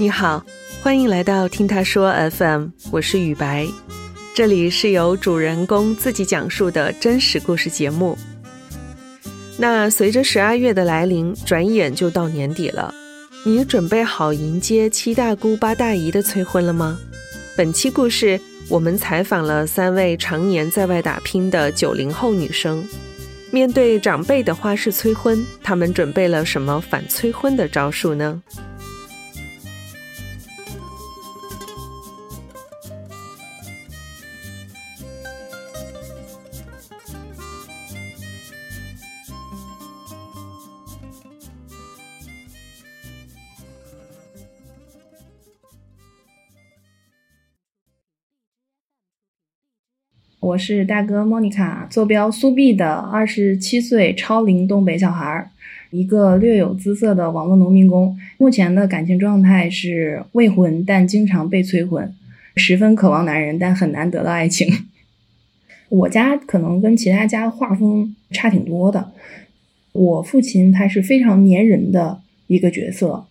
你好，欢迎来到听他说 FM，我是雨白，这里是由主人公自己讲述的真实故事节目。那随着十二月的来临，转眼就到年底了，你准备好迎接七大姑八大姨的催婚了吗？本期故事，我们采访了三位常年在外打拼的九零后女生，面对长辈的花式催婚，她们准备了什么反催婚的招数呢？我是大哥莫妮卡，坐标苏碧的二十七岁超龄东北小孩儿，一个略有姿色的网络农民工。目前的感情状态是未婚，但经常被催婚，十分渴望男人，但很难得到爱情。我家可能跟其他家画风差挺多的。我父亲他是非常粘人的一个角色，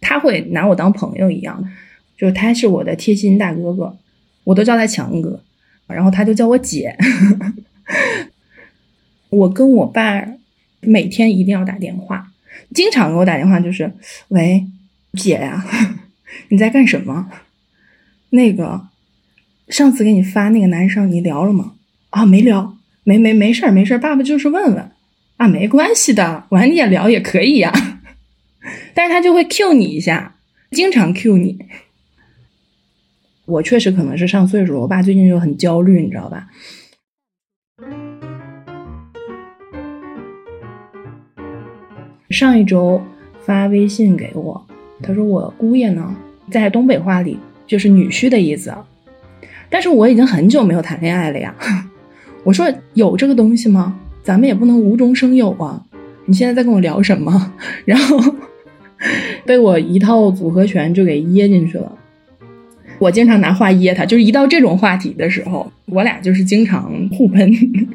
他会拿我当朋友一样，就是他是我的贴心大哥哥，我都叫他强哥。然后他就叫我姐，我跟我爸每天一定要打电话，经常给我打电话，就是喂，姐呀，你在干什么？那个上次给你发那个男生，你聊了吗？啊，没聊，没没没事儿没事儿，爸爸就是问问啊，没关系的，晚点聊也可以呀。但是他就会 Q 你一下，经常 Q 你。我确实可能是上岁数了，我爸最近就很焦虑，你知道吧？上一周发微信给我，他说我姑爷呢，在东北话里就是女婿的意思，但是我已经很久没有谈恋爱了呀。我说有这个东西吗？咱们也不能无中生有啊！你现在在跟我聊什么？然后被我一套组合拳就给噎进去了。我经常拿话噎他，就是一到这种话题的时候，我俩就是经常互喷。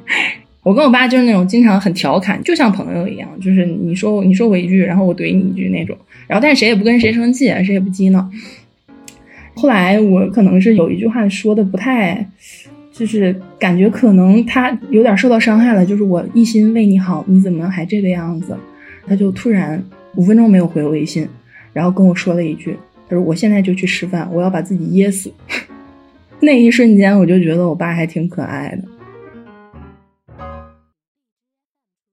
我跟我爸就是那种经常很调侃，就像朋友一样，就是你说你说我一句，然后我怼你一句那种。然后但是谁也不跟谁生气，谁也不激闹。后来我可能是有一句话说的不太，就是感觉可能他有点受到伤害了，就是我一心为你好，你怎么还这个样子？他就突然五分钟没有回我微信，然后跟我说了一句。就是我现在就去吃饭，我要把自己噎死。那一瞬间，我就觉得我爸还挺可爱的。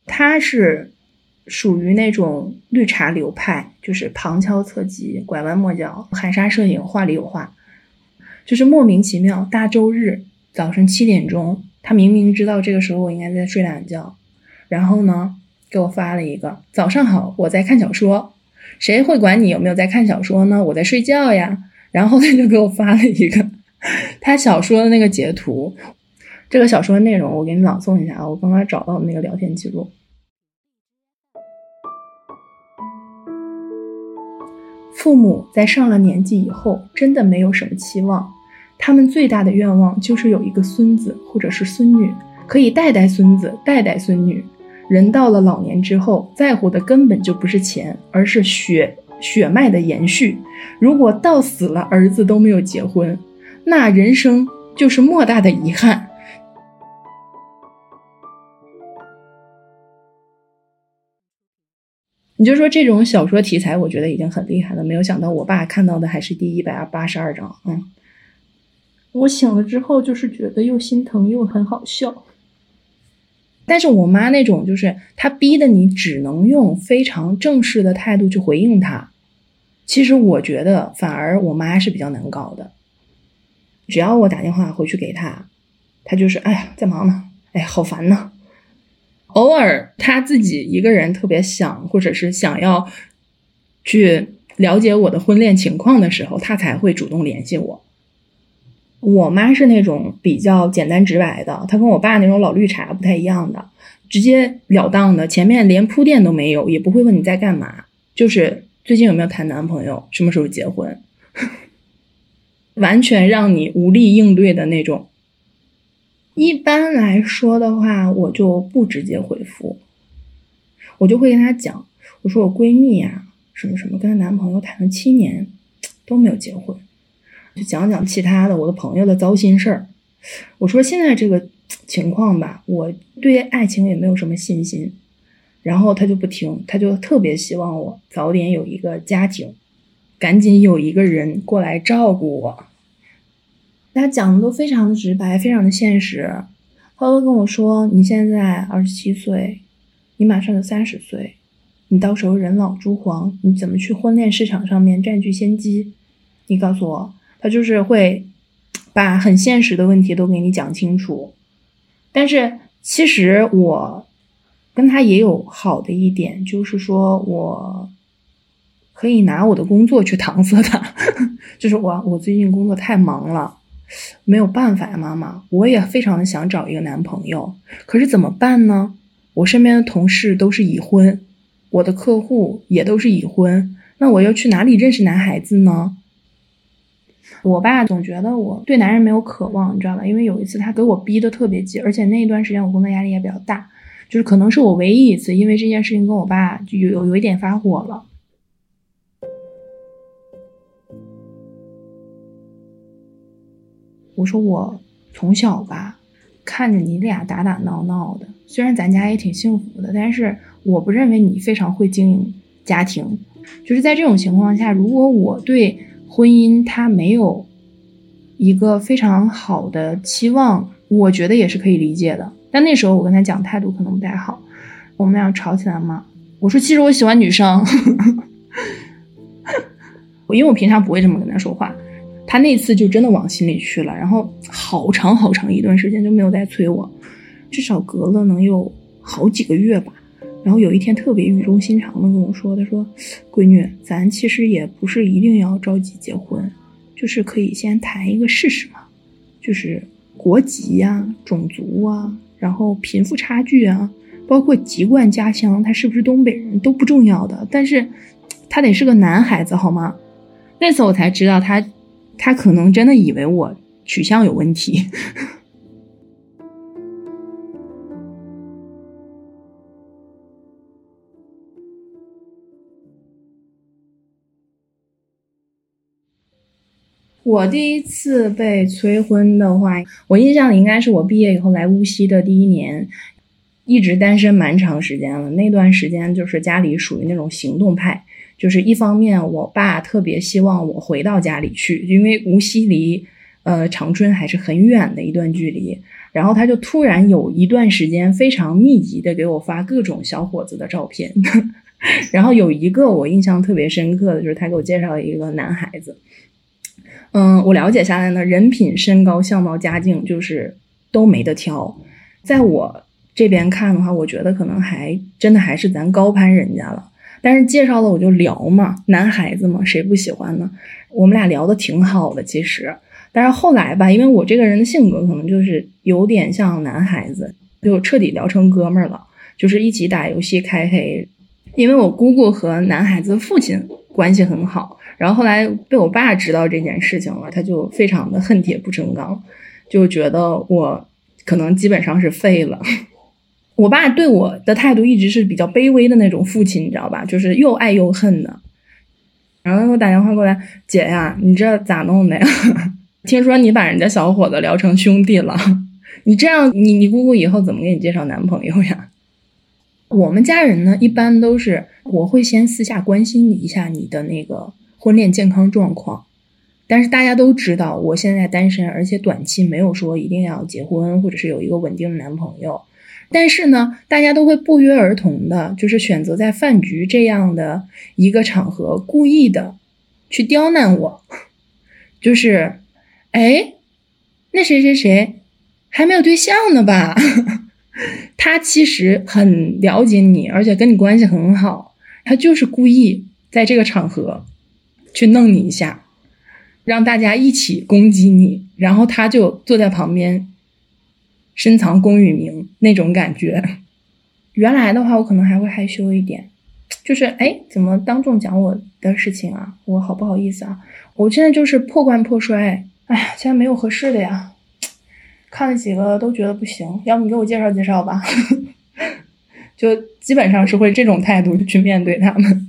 他是属于那种绿茶流派，就是旁敲侧击、拐弯抹角、含沙射影、话里有话，就是莫名其妙。大周日早上七点钟，他明明知道这个时候我应该在睡懒觉，然后呢，给我发了一个“早上好，我在看小说”。谁会管你有没有在看小说呢？我在睡觉呀。然后他就给我发了一个他小说的那个截图，这个小说内容我给你朗诵一下啊，我刚刚找到的那个聊天记录。父母在上了年纪以后，真的没有什么期望，他们最大的愿望就是有一个孙子或者是孙女，可以带带孙子，带带孙女。人到了老年之后，在乎的根本就不是钱，而是血血脉的延续。如果到死了儿子都没有结婚，那人生就是莫大的遗憾。你就说这种小说题材，我觉得已经很厉害了。没有想到我爸看到的还是第一百八十二章。嗯，我醒了之后，就是觉得又心疼又很好笑。但是我妈那种就是她逼的你只能用非常正式的态度去回应她，其实我觉得反而我妈是比较难搞的。只要我打电话回去给她，她就是哎呀在忙呢，哎好烦呢。偶尔她自己一个人特别想或者是想要去了解我的婚恋情况的时候，她才会主动联系我。我妈是那种比较简单直白的，她跟我爸那种老绿茶不太一样的，直截了当的，前面连铺垫都没有，也不会问你在干嘛，就是最近有没有谈男朋友，什么时候结婚，完全让你无力应对的那种。一般来说的话，我就不直接回复，我就会跟她讲，我说我闺蜜呀，什么什么跟她男朋友谈了七年，都没有结婚，就讲讲其他的我的朋友的糟心事儿。我说现在这个情况吧，我对爱情也没有什么信心。然后他就不听，他就特别希望我早点有一个家庭，赶紧有一个人过来照顾我。他讲的都非常的直白，非常的现实。他都跟我说：“你现在二十七岁，你马上就三十岁，你到时候人老珠黄，你怎么去婚恋市场上面占据先机？你告诉我。”他就是会把很现实的问题都给你讲清楚。但是其实我。跟他也有好的一点，就是说我可以拿我的工作去搪塞他，就是我我最近工作太忙了，没有办法呀，妈妈，我也非常的想找一个男朋友，可是怎么办呢？我身边的同事都是已婚，我的客户也都是已婚，那我要去哪里认识男孩子呢？我爸总觉得我对男人没有渴望，你知道吧？因为有一次他给我逼得特别急，而且那一段时间我工作压力也比较大。就是可能是我唯一一次因为这件事情跟我爸就有有有一点发火了。我说我从小吧看着你俩打打闹闹的，虽然咱家也挺幸福的，但是我不认为你非常会经营家庭。就是在这种情况下，如果我对婚姻他没有一个非常好的期望，我觉得也是可以理解的。但那时候我跟他讲态度可能不太好，我们俩吵起来嘛。我说其实我喜欢女生，我 因为我平常不会这么跟他说话，他那次就真的往心里去了，然后好长好长一段时间就没有再催我，至少隔了能有好几个月吧。然后有一天特别语重心长的跟我说，他说：“闺女，咱其实也不是一定要着急结婚，就是可以先谈一个试试嘛，就是国籍呀、种族啊。”然后贫富差距啊，包括籍贯家乡，他是不是东北人都不重要的，但是他得是个男孩子好吗？那次我才知道他，他可能真的以为我取向有问题。我第一次被催婚的话，我印象里应该是我毕业以后来无锡的第一年，一直单身蛮长时间了。那段时间就是家里属于那种行动派，就是一方面我爸特别希望我回到家里去，因为无锡离呃长春还是很远的一段距离。然后他就突然有一段时间非常密集的给我发各种小伙子的照片，然后有一个我印象特别深刻的就是他给我介绍一个男孩子。嗯，我了解下来呢，人品、身高、相貌、家境，就是都没得挑。在我这边看的话，我觉得可能还真的还是咱高攀人家了。但是介绍了我就聊嘛，男孩子嘛，谁不喜欢呢？我们俩聊的挺好的，其实。但是后来吧，因为我这个人的性格可能就是有点像男孩子，就彻底聊成哥们儿了，就是一起打游戏开黑。因为我姑姑和男孩子父亲关系很好。然后后来被我爸知道这件事情了，他就非常的恨铁不成钢，就觉得我可能基本上是废了。我爸对我的态度一直是比较卑微的那种父亲，你知道吧？就是又爱又恨的。然后他给我打电话过来，姐呀，你这咋弄的呀？听说你把人家小伙子聊成兄弟了，你这样，你你姑姑以后怎么给你介绍男朋友呀？我们家人呢，一般都是我会先私下关心你一下你的那个。婚恋健康状况，但是大家都知道我现在单身，而且短期没有说一定要结婚或者是有一个稳定的男朋友。但是呢，大家都会不约而同的，就是选择在饭局这样的一个场合，故意的去刁难我，就是，哎，那谁谁谁还没有对象呢吧？他其实很了解你，而且跟你关系很好，他就是故意在这个场合。去弄你一下，让大家一起攻击你，然后他就坐在旁边，深藏功与名那种感觉。原来的话，我可能还会害羞一点，就是哎，怎么当众讲我的事情啊？我好不好意思啊？我现在就是破罐破摔，哎，现在没有合适的呀，看了几个都觉得不行，要不你给我介绍介绍吧？就基本上是会这种态度去面对他们。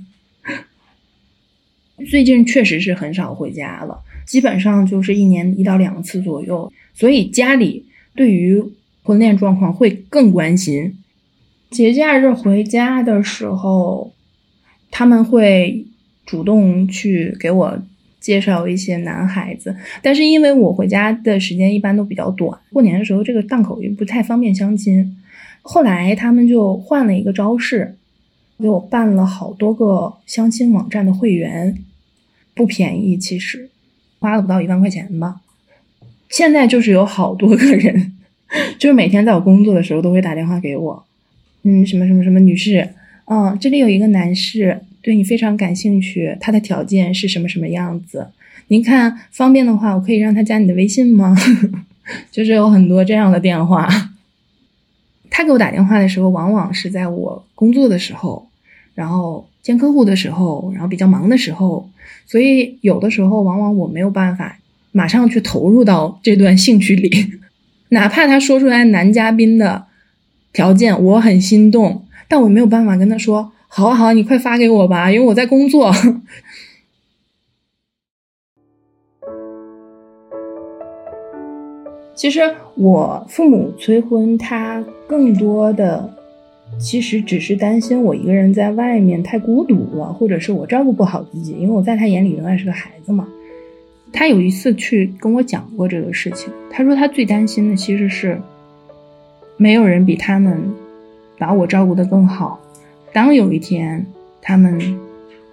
最近确实是很少回家了，基本上就是一年一到两次左右。所以家里对于婚恋状况会更关心。节假日回家的时候，他们会主动去给我介绍一些男孩子，但是因为我回家的时间一般都比较短，过年的时候这个档口又不太方便相亲。后来他们就换了一个招式，给我办了好多个相亲网站的会员，不便宜，其实花了不到一万块钱吧。现在就是有好多个人，就是每天在我工作的时候都会打电话给我。嗯，什么什么什么女士，嗯，这里有一个男士对你非常感兴趣，他的条件是什么什么样子？您看方便的话，我可以让他加你的微信吗？就是有很多这样的电话。他给我打电话的时候，往往是在我工作的时候，然后见客户的时候，然后比较忙的时候，所以有的时候往往我没有办法马上去投入到这段兴趣里，哪怕他说出来男嘉宾的。条件我很心动，但我没有办法跟他说，好啊好，你快发给我吧，因为我在工作。其实我父母催婚，他更多的其实只是担心我一个人在外面太孤独了，或者是我照顾不好自己，因为我在他眼里仍然是个孩子嘛。他有一次去跟我讲过这个事情，他说他最担心的其实是。没有人比他们把我照顾得更好。当有一天他们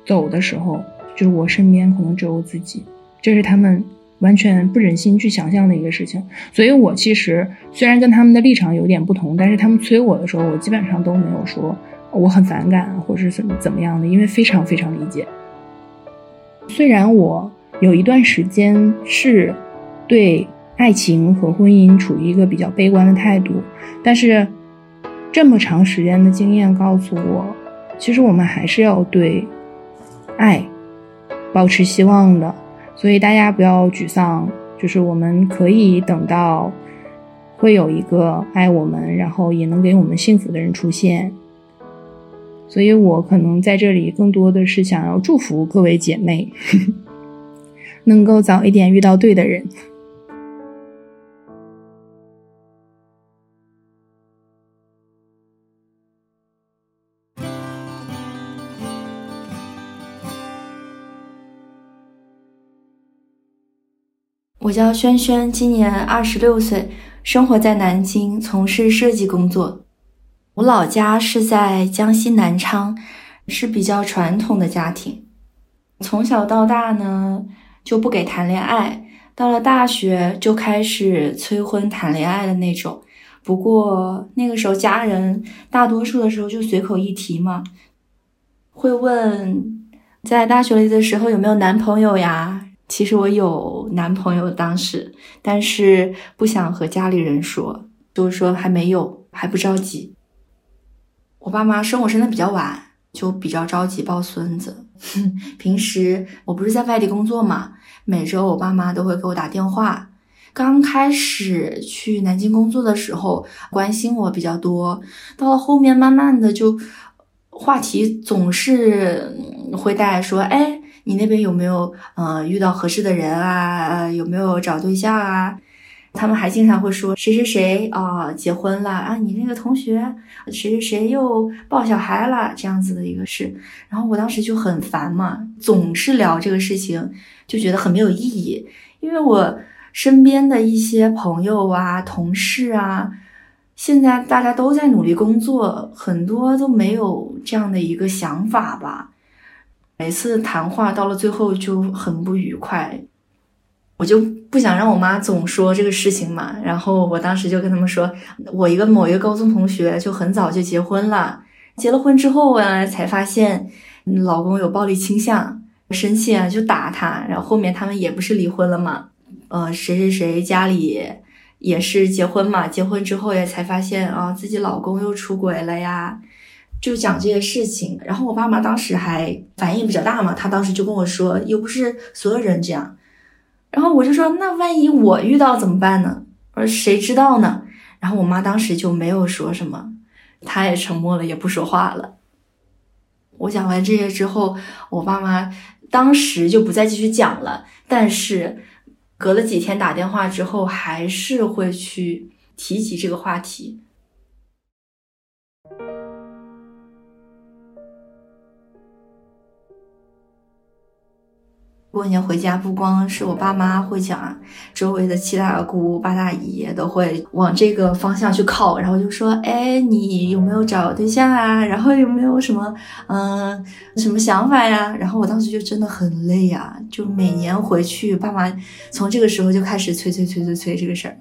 走的时候，就是我身边可能只有自己，这是他们完全不忍心去想象的一个事情。所以我其实虽然跟他们的立场有点不同，但是他们催我的时候，我基本上都没有说我很反感或者是怎么怎么样的，因为非常非常理解。虽然我有一段时间是对。爱情和婚姻处于一个比较悲观的态度，但是这么长时间的经验告诉我，其实我们还是要对爱保持希望的。所以大家不要沮丧，就是我们可以等到会有一个爱我们，然后也能给我们幸福的人出现。所以我可能在这里更多的是想要祝福各位姐妹，能够早一点遇到对的人。我叫轩轩，今年二十六岁，生活在南京，从事设计工作。我老家是在江西南昌，是比较传统的家庭。从小到大呢，就不给谈恋爱，到了大学就开始催婚谈恋爱的那种。不过那个时候家人大多数的时候就随口一提嘛，会问在大学里的时候有没有男朋友呀？其实我有男朋友，当时，但是不想和家里人说，就是说还没有，还不着急。我爸妈生我生的比较晚，就比较着急抱孙子。平时我不是在外地工作嘛，每周我爸妈都会给我打电话。刚开始去南京工作的时候，关心我比较多，到了后面慢慢的就话题总是会带说，哎。你那边有没有呃遇到合适的人啊？有没有找对象啊？他们还经常会说谁谁谁啊结婚了啊，你那个同学谁谁谁又抱小孩了这样子的一个事。然后我当时就很烦嘛，总是聊这个事情，就觉得很没有意义。因为我身边的一些朋友啊、同事啊，现在大家都在努力工作，很多都没有这样的一个想法吧。每次谈话到了最后就很不愉快，我就不想让我妈总说这个事情嘛。然后我当时就跟他们说，我一个某一个高中同学就很早就结婚了，结了婚之后啊，才发现老公有暴力倾向，生气啊就打他。然后后面他们也不是离婚了嘛，呃，谁谁谁家里也是结婚嘛，结婚之后也才发现啊，自己老公又出轨了呀。就讲这些事情，然后我爸妈当时还反应比较大嘛，他当时就跟我说，又不是所有人这样，然后我就说，那万一我遇到怎么办呢？我说谁知道呢？然后我妈当时就没有说什么，她也沉默了，也不说话了。我讲完这些之后，我爸妈当时就不再继续讲了。但是隔了几天打电话之后，还是会去提及这个话题。过年回家，不光是我爸妈会讲，周围的七大姑八大姨都会往这个方向去靠，然后就说：“哎，你有没有找对象啊？然后有没有什么嗯什么想法呀？”然后我当时就真的很累啊，就每年回去，爸妈从这个时候就开始催催催催催这个事儿。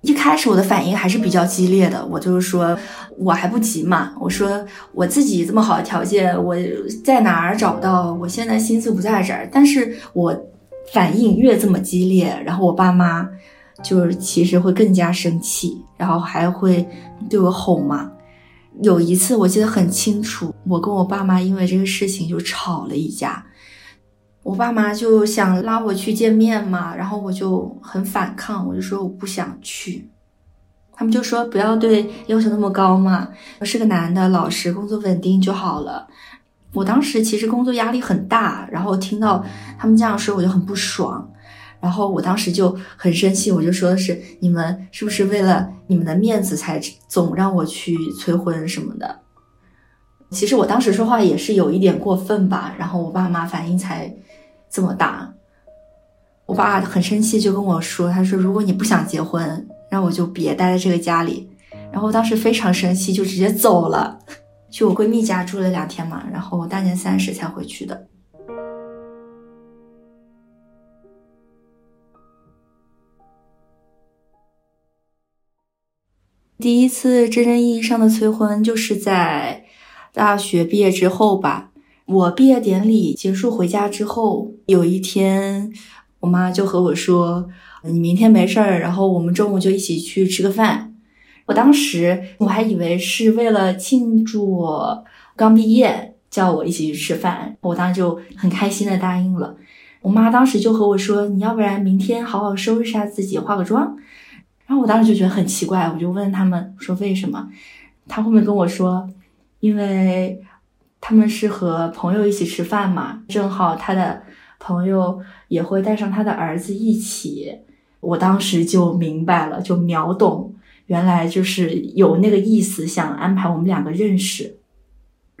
一开始我的反应还是比较激烈的，我就是说，我还不急嘛。我说我自己这么好的条件，我在哪儿找到？我现在心思不在这儿。但是我反应越这么激烈，然后我爸妈就是其实会更加生气，然后还会对我吼嘛。有一次我记得很清楚，我跟我爸妈因为这个事情就吵了一架。我爸妈就想拉我去见面嘛，然后我就很反抗，我就说我不想去。他们就说不要对要求那么高嘛，我是个男的，老实，工作稳定就好了。我当时其实工作压力很大，然后听到他们这样说，我就很不爽。然后我当时就很生气，我就说的是你们是不是为了你们的面子才总让我去催婚什么的？其实我当时说话也是有一点过分吧，然后我爸妈反应才。这么大，我爸很生气，就跟我说：“他说如果你不想结婚，那我就别待在这个家里。”然后当时非常生气，就直接走了，去我闺蜜家住了两天嘛。然后我大年三十才回去的。第一次真正意义上的催婚，就是在大学毕业之后吧。我毕业典礼结束回家之后，有一天，我妈就和我说：“你明天没事儿，然后我们中午就一起去吃个饭。”我当时我还以为是为了庆祝我刚毕业，叫我一起去吃饭。我当时就很开心的答应了。我妈当时就和我说：“你要不然明天好好收拾下自己，化个妆。”然后我当时就觉得很奇怪，我就问他们说：“为什么？”他后面跟我说：“因为。”他们是和朋友一起吃饭嘛，正好他的朋友也会带上他的儿子一起，我当时就明白了，就秒懂，原来就是有那个意思，想安排我们两个认识。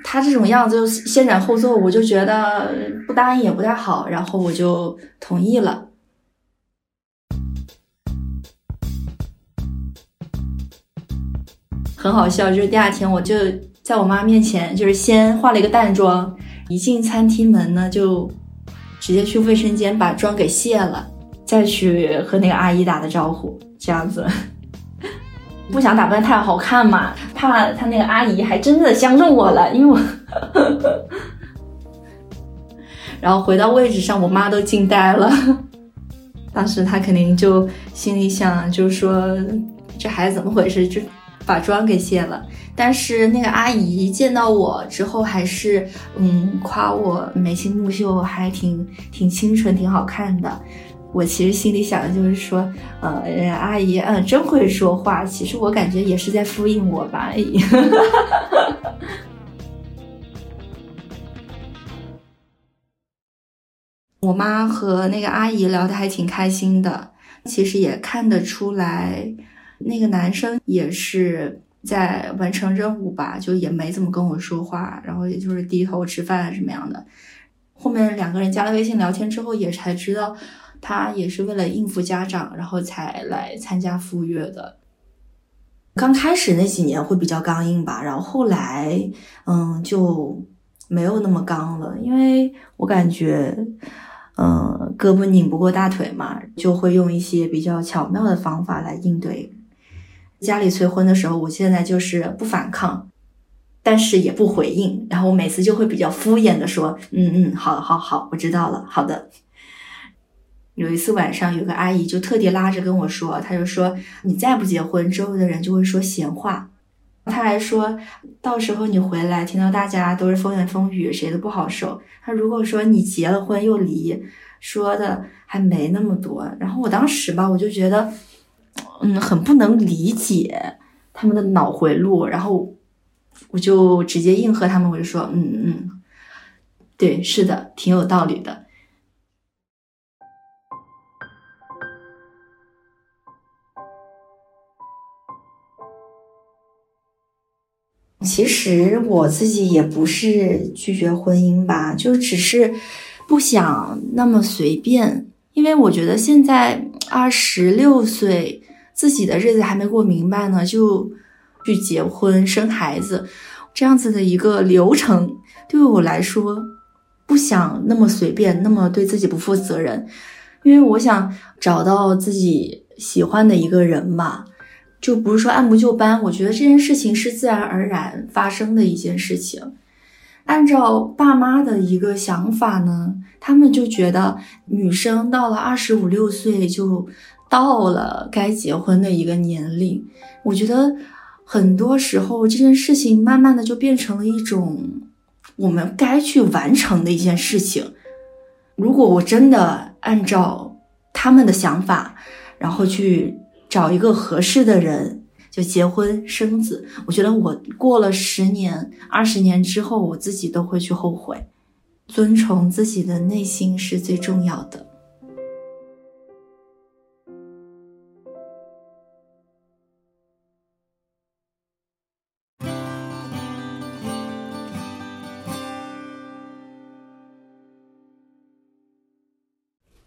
他这种样子就先斩后奏，我就觉得不答应也不太好，然后我就同意了。很好笑，就是第二天我就。在我妈面前，就是先化了一个淡妆，一进餐厅门呢，就直接去卫生间把妆给卸了，再去和那个阿姨打的招呼，这样子，不想打扮太好看嘛，怕她那个阿姨还真的相中我了，因为我，然后回到位置上，我妈都惊呆了，当时她肯定就心里想，就是说这孩子怎么回事，就。把妆给卸了，但是那个阿姨见到我之后，还是嗯夸我眉清目秀，还挺挺清纯，挺好看的。我其实心里想的就是说，呃，阿姨嗯真会说话。其实我感觉也是在敷衍我吧。我妈和那个阿姨聊得还挺开心的，其实也看得出来。那个男生也是在完成任务吧，就也没怎么跟我说话，然后也就是低头吃饭什么样的。后面两个人加了微信聊天之后，也才知道他也是为了应付家长，然后才来参加赴约的。刚开始那几年会比较刚硬吧，然后后来嗯就没有那么刚了，因为我感觉嗯胳膊拧不过大腿嘛，就会用一些比较巧妙的方法来应对。家里催婚的时候，我现在就是不反抗，但是也不回应，然后我每次就会比较敷衍的说，嗯嗯，好，好，好，我知道了，好的。有一次晚上，有个阿姨就特地拉着跟我说，她就说，你再不结婚，周围的人就会说闲话。她还说到时候你回来，听到大家都是风言风语，谁都不好受。她如果说你结了婚又离，说的还没那么多。然后我当时吧，我就觉得。嗯，很不能理解他们的脑回路，然后我就直接应和他们，我就说，嗯嗯，对，是的，挺有道理的。其实我自己也不是拒绝婚姻吧，就只是不想那么随便，因为我觉得现在二十六岁，自己的日子还没过明白呢，就去结婚生孩子，这样子的一个流程，对于我来说，不想那么随便，那么对自己不负责任，因为我想找到自己喜欢的一个人吧。就不是说按部就班，我觉得这件事情是自然而然发生的一件事情。按照爸妈的一个想法呢，他们就觉得女生到了二十五六岁就到了该结婚的一个年龄。我觉得很多时候这件事情慢慢的就变成了一种我们该去完成的一件事情。如果我真的按照他们的想法，然后去。找一个合适的人就结婚生子，我觉得我过了十年、二十年之后，我自己都会去后悔。遵从自己的内心是最重要的。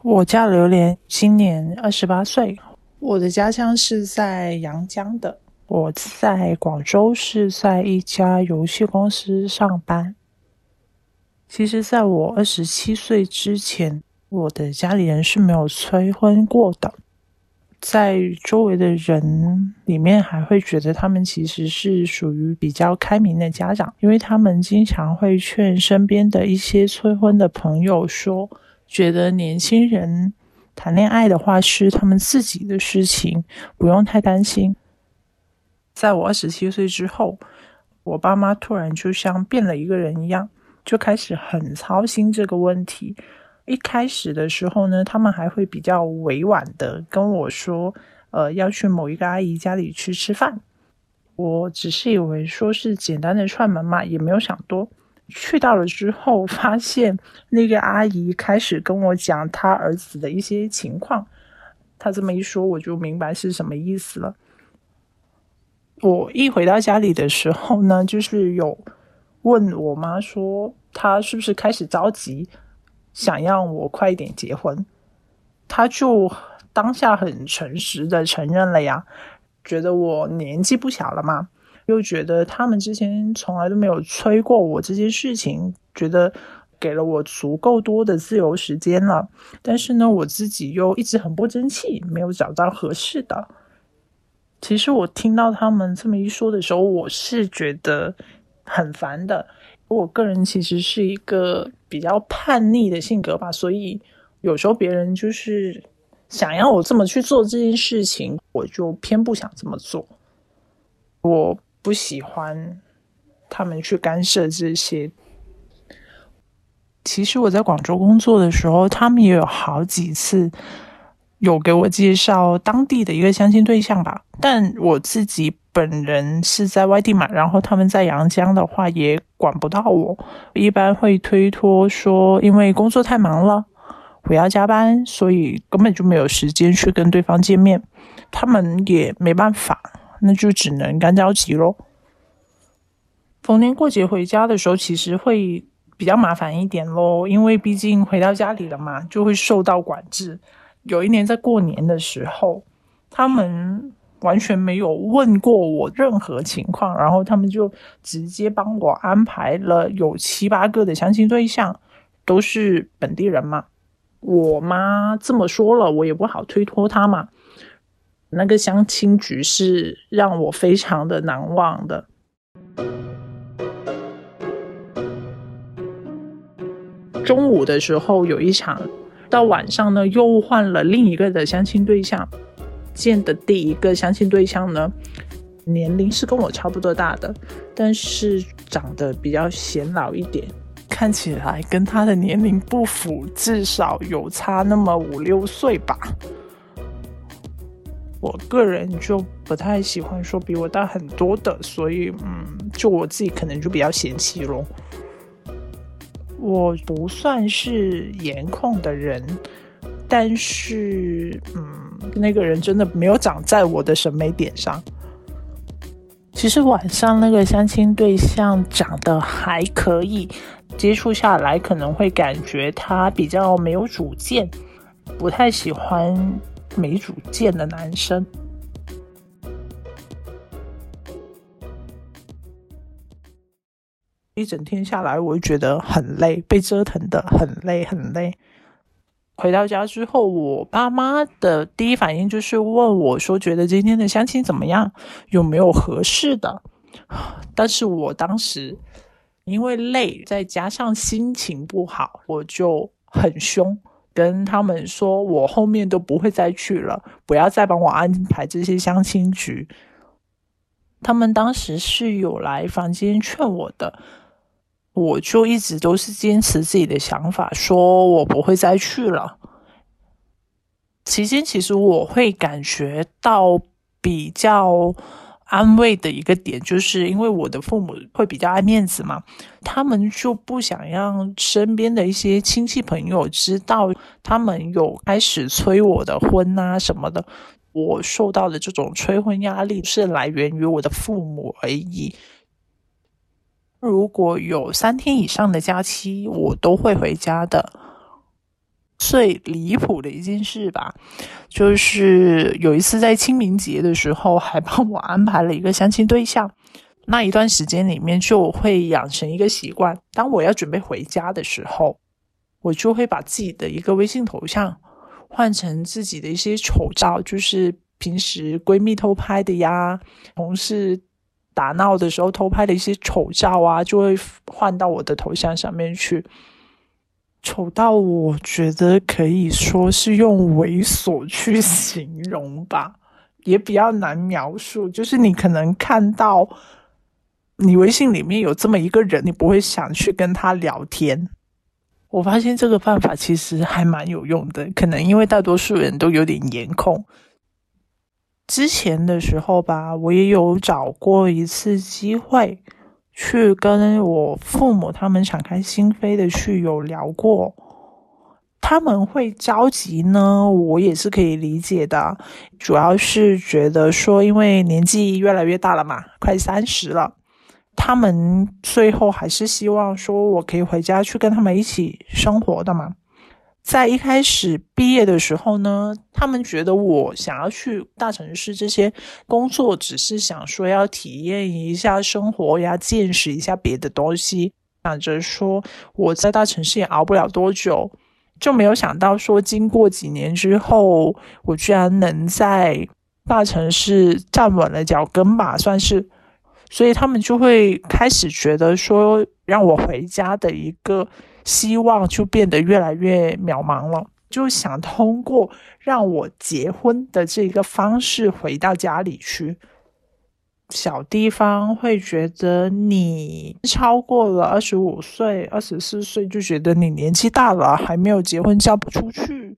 我叫榴莲，今年二十八岁。我的家乡是在阳江的，我在广州是在一家游戏公司上班。其实，在我二十七岁之前，我的家里人是没有催婚过的。在周围的人里面，还会觉得他们其实是属于比较开明的家长，因为他们经常会劝身边的一些催婚的朋友说，觉得年轻人。谈恋爱的话是他们自己的事情，不用太担心。在我二十七岁之后，我爸妈突然就像变了一个人一样，就开始很操心这个问题。一开始的时候呢，他们还会比较委婉的跟我说：“呃，要去某一个阿姨家里去吃饭。”我只是以为说是简单的串门嘛，也没有想多。去到了之后，发现那个阿姨开始跟我讲她儿子的一些情况。她这么一说，我就明白是什么意思了。我一回到家里的时候呢，就是有问我妈说，她是不是开始着急，想让我快一点结婚？她就当下很诚实的承认了呀，觉得我年纪不小了嘛。又觉得他们之前从来都没有催过我这件事情，觉得给了我足够多的自由时间了。但是呢，我自己又一直很不争气，没有找到合适的。其实我听到他们这么一说的时候，我是觉得很烦的。我个人其实是一个比较叛逆的性格吧，所以有时候别人就是想要我这么去做这件事情，我就偏不想这么做。我。不喜欢他们去干涉这些。其实我在广州工作的时候，他们也有好几次有给我介绍当地的一个相亲对象吧。但我自己本人是在外地嘛，然后他们在阳江的话也管不到我，一般会推脱说因为工作太忙了，我要加班，所以根本就没有时间去跟对方见面。他们也没办法。那就只能干着急喽。逢年过节回家的时候，其实会比较麻烦一点喽，因为毕竟回到家里了嘛，就会受到管制。有一年在过年的时候，他们完全没有问过我任何情况，然后他们就直接帮我安排了有七八个的相亲对象，都是本地人嘛。我妈这么说了，我也不好推脱她嘛。那个相亲局是让我非常的难忘的。中午的时候有一场，到晚上呢又换了另一个的相亲对象。见的第一个相亲对象呢，年龄是跟我差不多大的，但是长得比较显老一点，看起来跟他的年龄不符，至少有差那么五六岁吧。我个人就不太喜欢说比我大很多的，所以嗯，就我自己可能就比较嫌弃咯。我不算是颜控的人，但是，嗯，那个人真的没有长在我的审美点上。其实晚上那个相亲对象长得还可以，接触下来可能会感觉他比较没有主见，不太喜欢没主见的男生。一整天下来，我就觉得很累，被折腾的很累很累。回到家之后，我爸妈的第一反应就是问我说：“觉得今天的相亲怎么样？有没有合适的？”但是我当时因为累，再加上心情不好，我就很凶，跟他们说：“我后面都不会再去了，不要再帮我安排这些相亲局。”他们当时是有来房间劝我的。我就一直都是坚持自己的想法，说我不会再去了。期间其实我会感觉到比较安慰的一个点，就是因为我的父母会比较爱面子嘛，他们就不想让身边的一些亲戚朋友知道他们有开始催我的婚啊什么的。我受到的这种催婚压力是来源于我的父母而已。如果有三天以上的假期，我都会回家的。最离谱的一件事吧，就是有一次在清明节的时候，还帮我安排了一个相亲对象。那一段时间里面，就会养成一个习惯：当我要准备回家的时候，我就会把自己的一个微信头像换成自己的一些丑照，就是平时闺蜜偷拍的呀，同事。打闹的时候偷拍的一些丑照啊，就会换到我的头像上面去。丑到我觉得可以说是用猥琐去形容吧，也比较难描述。就是你可能看到你微信里面有这么一个人，你不会想去跟他聊天。我发现这个办法其实还蛮有用的，可能因为大多数人都有点颜控。之前的时候吧，我也有找过一次机会，去跟我父母他们敞开心扉的去有聊过。他们会着急呢，我也是可以理解的。主要是觉得说，因为年纪越来越大了嘛，快三十了，他们最后还是希望说我可以回家去跟他们一起生活的嘛。在一开始毕业的时候呢，他们觉得我想要去大城市这些工作，只是想说要体验一下生活呀，见识一下别的东西，想着说我在大城市也熬不了多久，就没有想到说经过几年之后，我居然能在大城市站稳了脚跟吧，算是，所以他们就会开始觉得说让我回家的一个。希望就变得越来越渺茫了，就想通过让我结婚的这个方式回到家里去。小地方会觉得你超过了二十五岁、二十四岁，就觉得你年纪大了，还没有结婚，嫁不出去，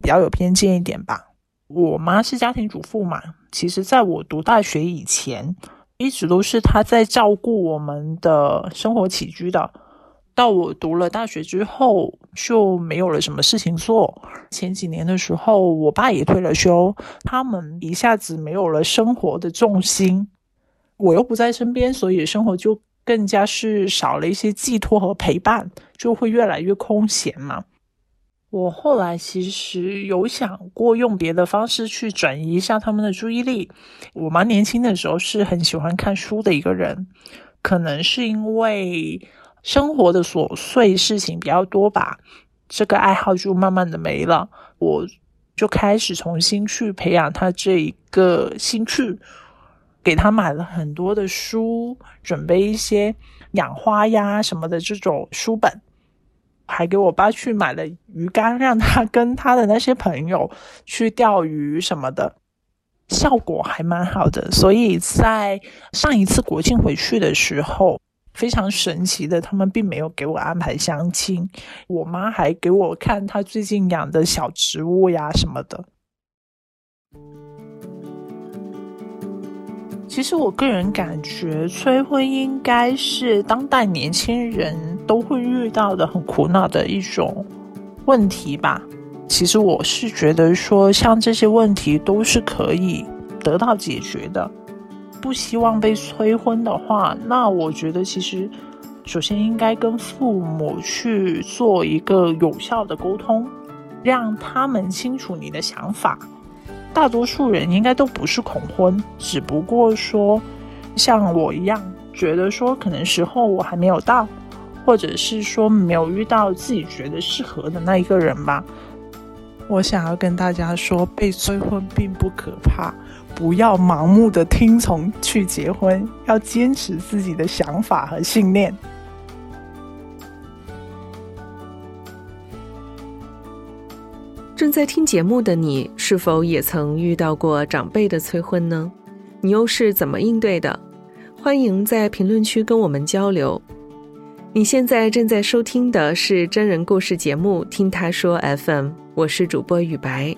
比较有偏见一点吧。我妈是家庭主妇嘛，其实在我读大学以前，一直都是她在照顾我们的生活起居的。到我读了大学之后，就没有了什么事情做。前几年的时候，我爸也退了休，他们一下子没有了生活的重心。我又不在身边，所以生活就更加是少了一些寄托和陪伴，就会越来越空闲嘛。我后来其实有想过用别的方式去转移一下他们的注意力。我妈年轻的时候是很喜欢看书的一个人，可能是因为。生活的琐碎事情比较多吧，这个爱好就慢慢的没了。我就开始重新去培养他这一个兴趣，给他买了很多的书，准备一些养花呀什么的这种书本，还给我爸去买了鱼竿，让他跟他的那些朋友去钓鱼什么的，效果还蛮好的。所以在上一次国庆回去的时候。非常神奇的，他们并没有给我安排相亲，我妈还给我看她最近养的小植物呀什么的。其实我个人感觉，催婚应该是当代年轻人都会遇到的很苦恼的一种问题吧。其实我是觉得说，像这些问题都是可以得到解决的。不希望被催婚的话，那我觉得其实首先应该跟父母去做一个有效的沟通，让他们清楚你的想法。大多数人应该都不是恐婚，只不过说像我一样，觉得说可能时候我还没有到，或者是说没有遇到自己觉得适合的那一个人吧。我想要跟大家说，被催婚并不可怕，不要盲目的听从去结婚，要坚持自己的想法和信念。正在听节目的你，是否也曾遇到过长辈的催婚呢？你又是怎么应对的？欢迎在评论区跟我们交流。你现在正在收听的是真人故事节目《听他说 FM》。我是主播雨白，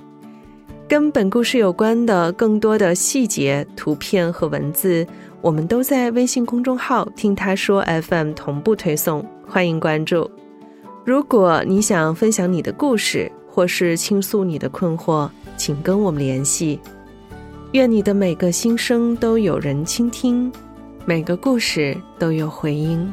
跟本故事有关的更多的细节、图片和文字，我们都在微信公众号“听他说 FM” 同步推送，欢迎关注。如果你想分享你的故事，或是倾诉你的困惑，请跟我们联系。愿你的每个心声都有人倾听，每个故事都有回音。